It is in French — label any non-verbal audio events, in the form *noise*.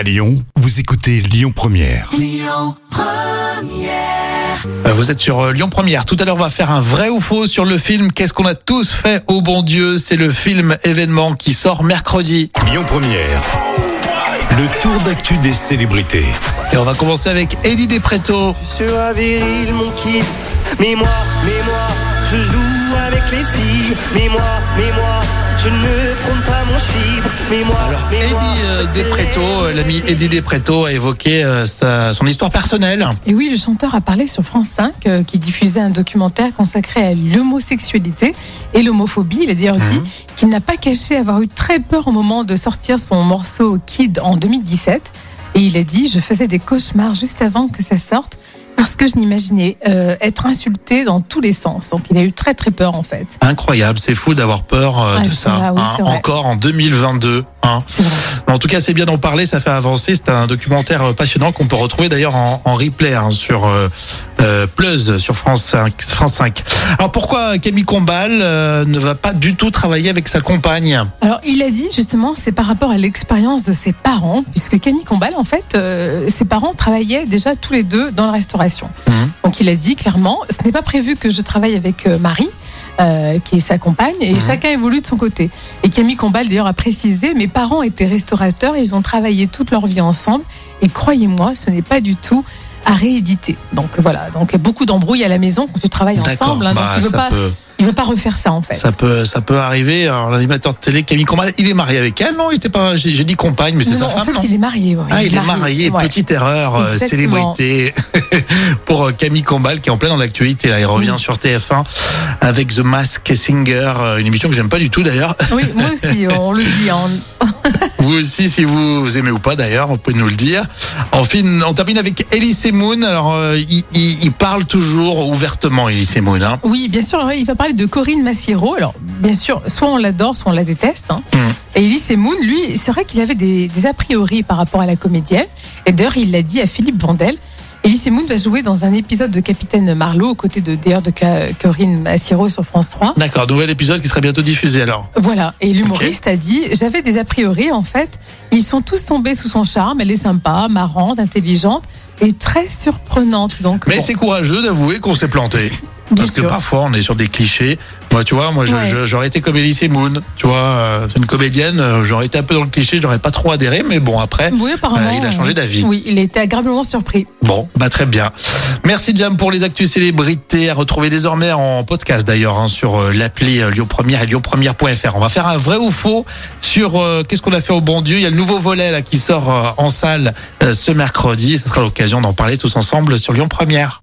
À Lyon, vous écoutez Lyon Première. Euh, Vous êtes sur euh, Lyon Première. Tout à l'heure, on va faire un vrai ou faux sur le film Qu'est-ce qu'on a tous fait au bon Dieu? C'est le film événement qui sort mercredi. Lyon Première. Le tour d'actu des célébrités. Et on va commencer avec Eddie Despretto. Sera viril mon kid Mais moi, mais moi Je joue Mais moi, mais moi Je ne prends pas mon chibre Mais moi, Alors, mais Eddie moi euh. Despretto, euh, l'ami Eddie Despretto a évoqué euh, sa- son histoire personnelle. Et oui, le chanteur a parlé sur France 5, euh, qui diffusait un documentaire consacré à l'homosexualité et l'homophobie. Il a d'ailleurs dit qu'il n'a pas caché avoir eu très peur au moment de sortir son morceau Kid en 2017. Et il a dit Je faisais des cauchemars juste avant que ça sorte parce que je m'imaginais euh, être insulté dans tous les sens. Donc il a eu très très peur en fait. Incroyable, c'est fou d'avoir peur euh, Ah, de ça. vrai, oui, c'est vrai. encore en 2022. hein. Vrai. En tout cas, c'est bien d'en parler, ça fait avancer. C'est un documentaire euh, passionnant qu'on peut retrouver d'ailleurs en, en replay hein, sur euh, Plus, sur France 5, France 5. Alors pourquoi Camille Combal euh, ne va pas du tout travailler avec sa compagne? Alors, il a dit justement, c'est par rapport à l'expérience de ses parents, puisque Camille Combal, en fait, euh, ses parents travaillaient déjà tous les deux dans la restauration. Mhm. Donc, il a dit clairement, ce n'est pas prévu que je travaille avec euh, Marie. euh, qui est sa compagne, et Mhm. chacun évolue de son côté. Et Camille Combal, d'ailleurs, a précisé, mes parents étaient restaurateurs, ils ont travaillé toute leur vie ensemble, et croyez-moi, ce n'est pas du tout à rééditer. Donc voilà, donc il y a beaucoup d'embrouilles à la maison quand tu travailles ensemble, hein, donc bah, il veut ça pas, peut, il veut pas refaire ça en fait. ça peut, ça peut arriver. Alors l'animateur de télé Camille Combal, il est marié avec elle, non? Il était pas. J'ai dit compagne, mais c'est sa en femme, fait, non? il est marié. ouais, Ah, il est marié, ouais. petite erreur, euh, célébrité *laughs* pour euh, Camille Combal qui est en plein dans l'actualité. Là, il revient sur TF1 avec The Mask Singer, euh, une émission que j'aime pas du tout d'ailleurs. Oui, moi aussi, on le dit. hein. *laughs* *laughs* Vous aussi, si vous, vous aimez ou pas d'ailleurs, vous pouvez nous le dire. En fin, on termine avec Elise Moon. Alors, euh, il, il- il parle toujours ouvertement, Elise Moon. Hein. Oui, bien sûr, il va parler de Corinne Massiero. Alors, bien sûr, soit on l'adore, soit on la déteste. hein. Mm. Et Elise Moon, lui, c'est vrai qu'il avait des, des a priori par rapport à la comédienne. Et d'ailleurs, il l'a dit à Philippe Vandel. Elise Moon va jouer dans un épisode de Capitaine Marlowe aux côtés de, d'ailleurs, de Corinne Massiero sur France 3. D'accord, nouvel épisode qui sera bientôt diffusé alors. Voilà, et l'humoriste a dit J'avais des a priori, en fait, ils sont tous tombés sous son charme. Elle est sympa, marrante, intelligente et très surprenante. Donc, Mais bon, c'est courageux d'avouer qu'on s'est planté. Bien Parce que parfois, on est sur des clichés. Moi, tu vois, moi, Ouais. j'aurais été comme Elise Moon. Tu vois, euh, c'est une comédienne. euh, J'aurais été un peu dans le cliché. Je n'aurais pas trop adhéré. Mais bon, après, Oui. Euh, il a changé d'avis. Oui, il était agréablement surpris. Bon, bah très bien. Merci Jam pour les actus célébrités à retrouver désormais en podcast d'ailleurs hein, sur euh, l'appli euh, Lyon Première et lyonpremière.fr. On va faire un vrai ou faux sur euh, qu'est-ce qu'on a fait au bon Dieu. Il y a le nouveau volet là qui sort en salle euh, ce mercredi. Ce sera l'occasion d'en parler tous ensemble sur Lyon Première.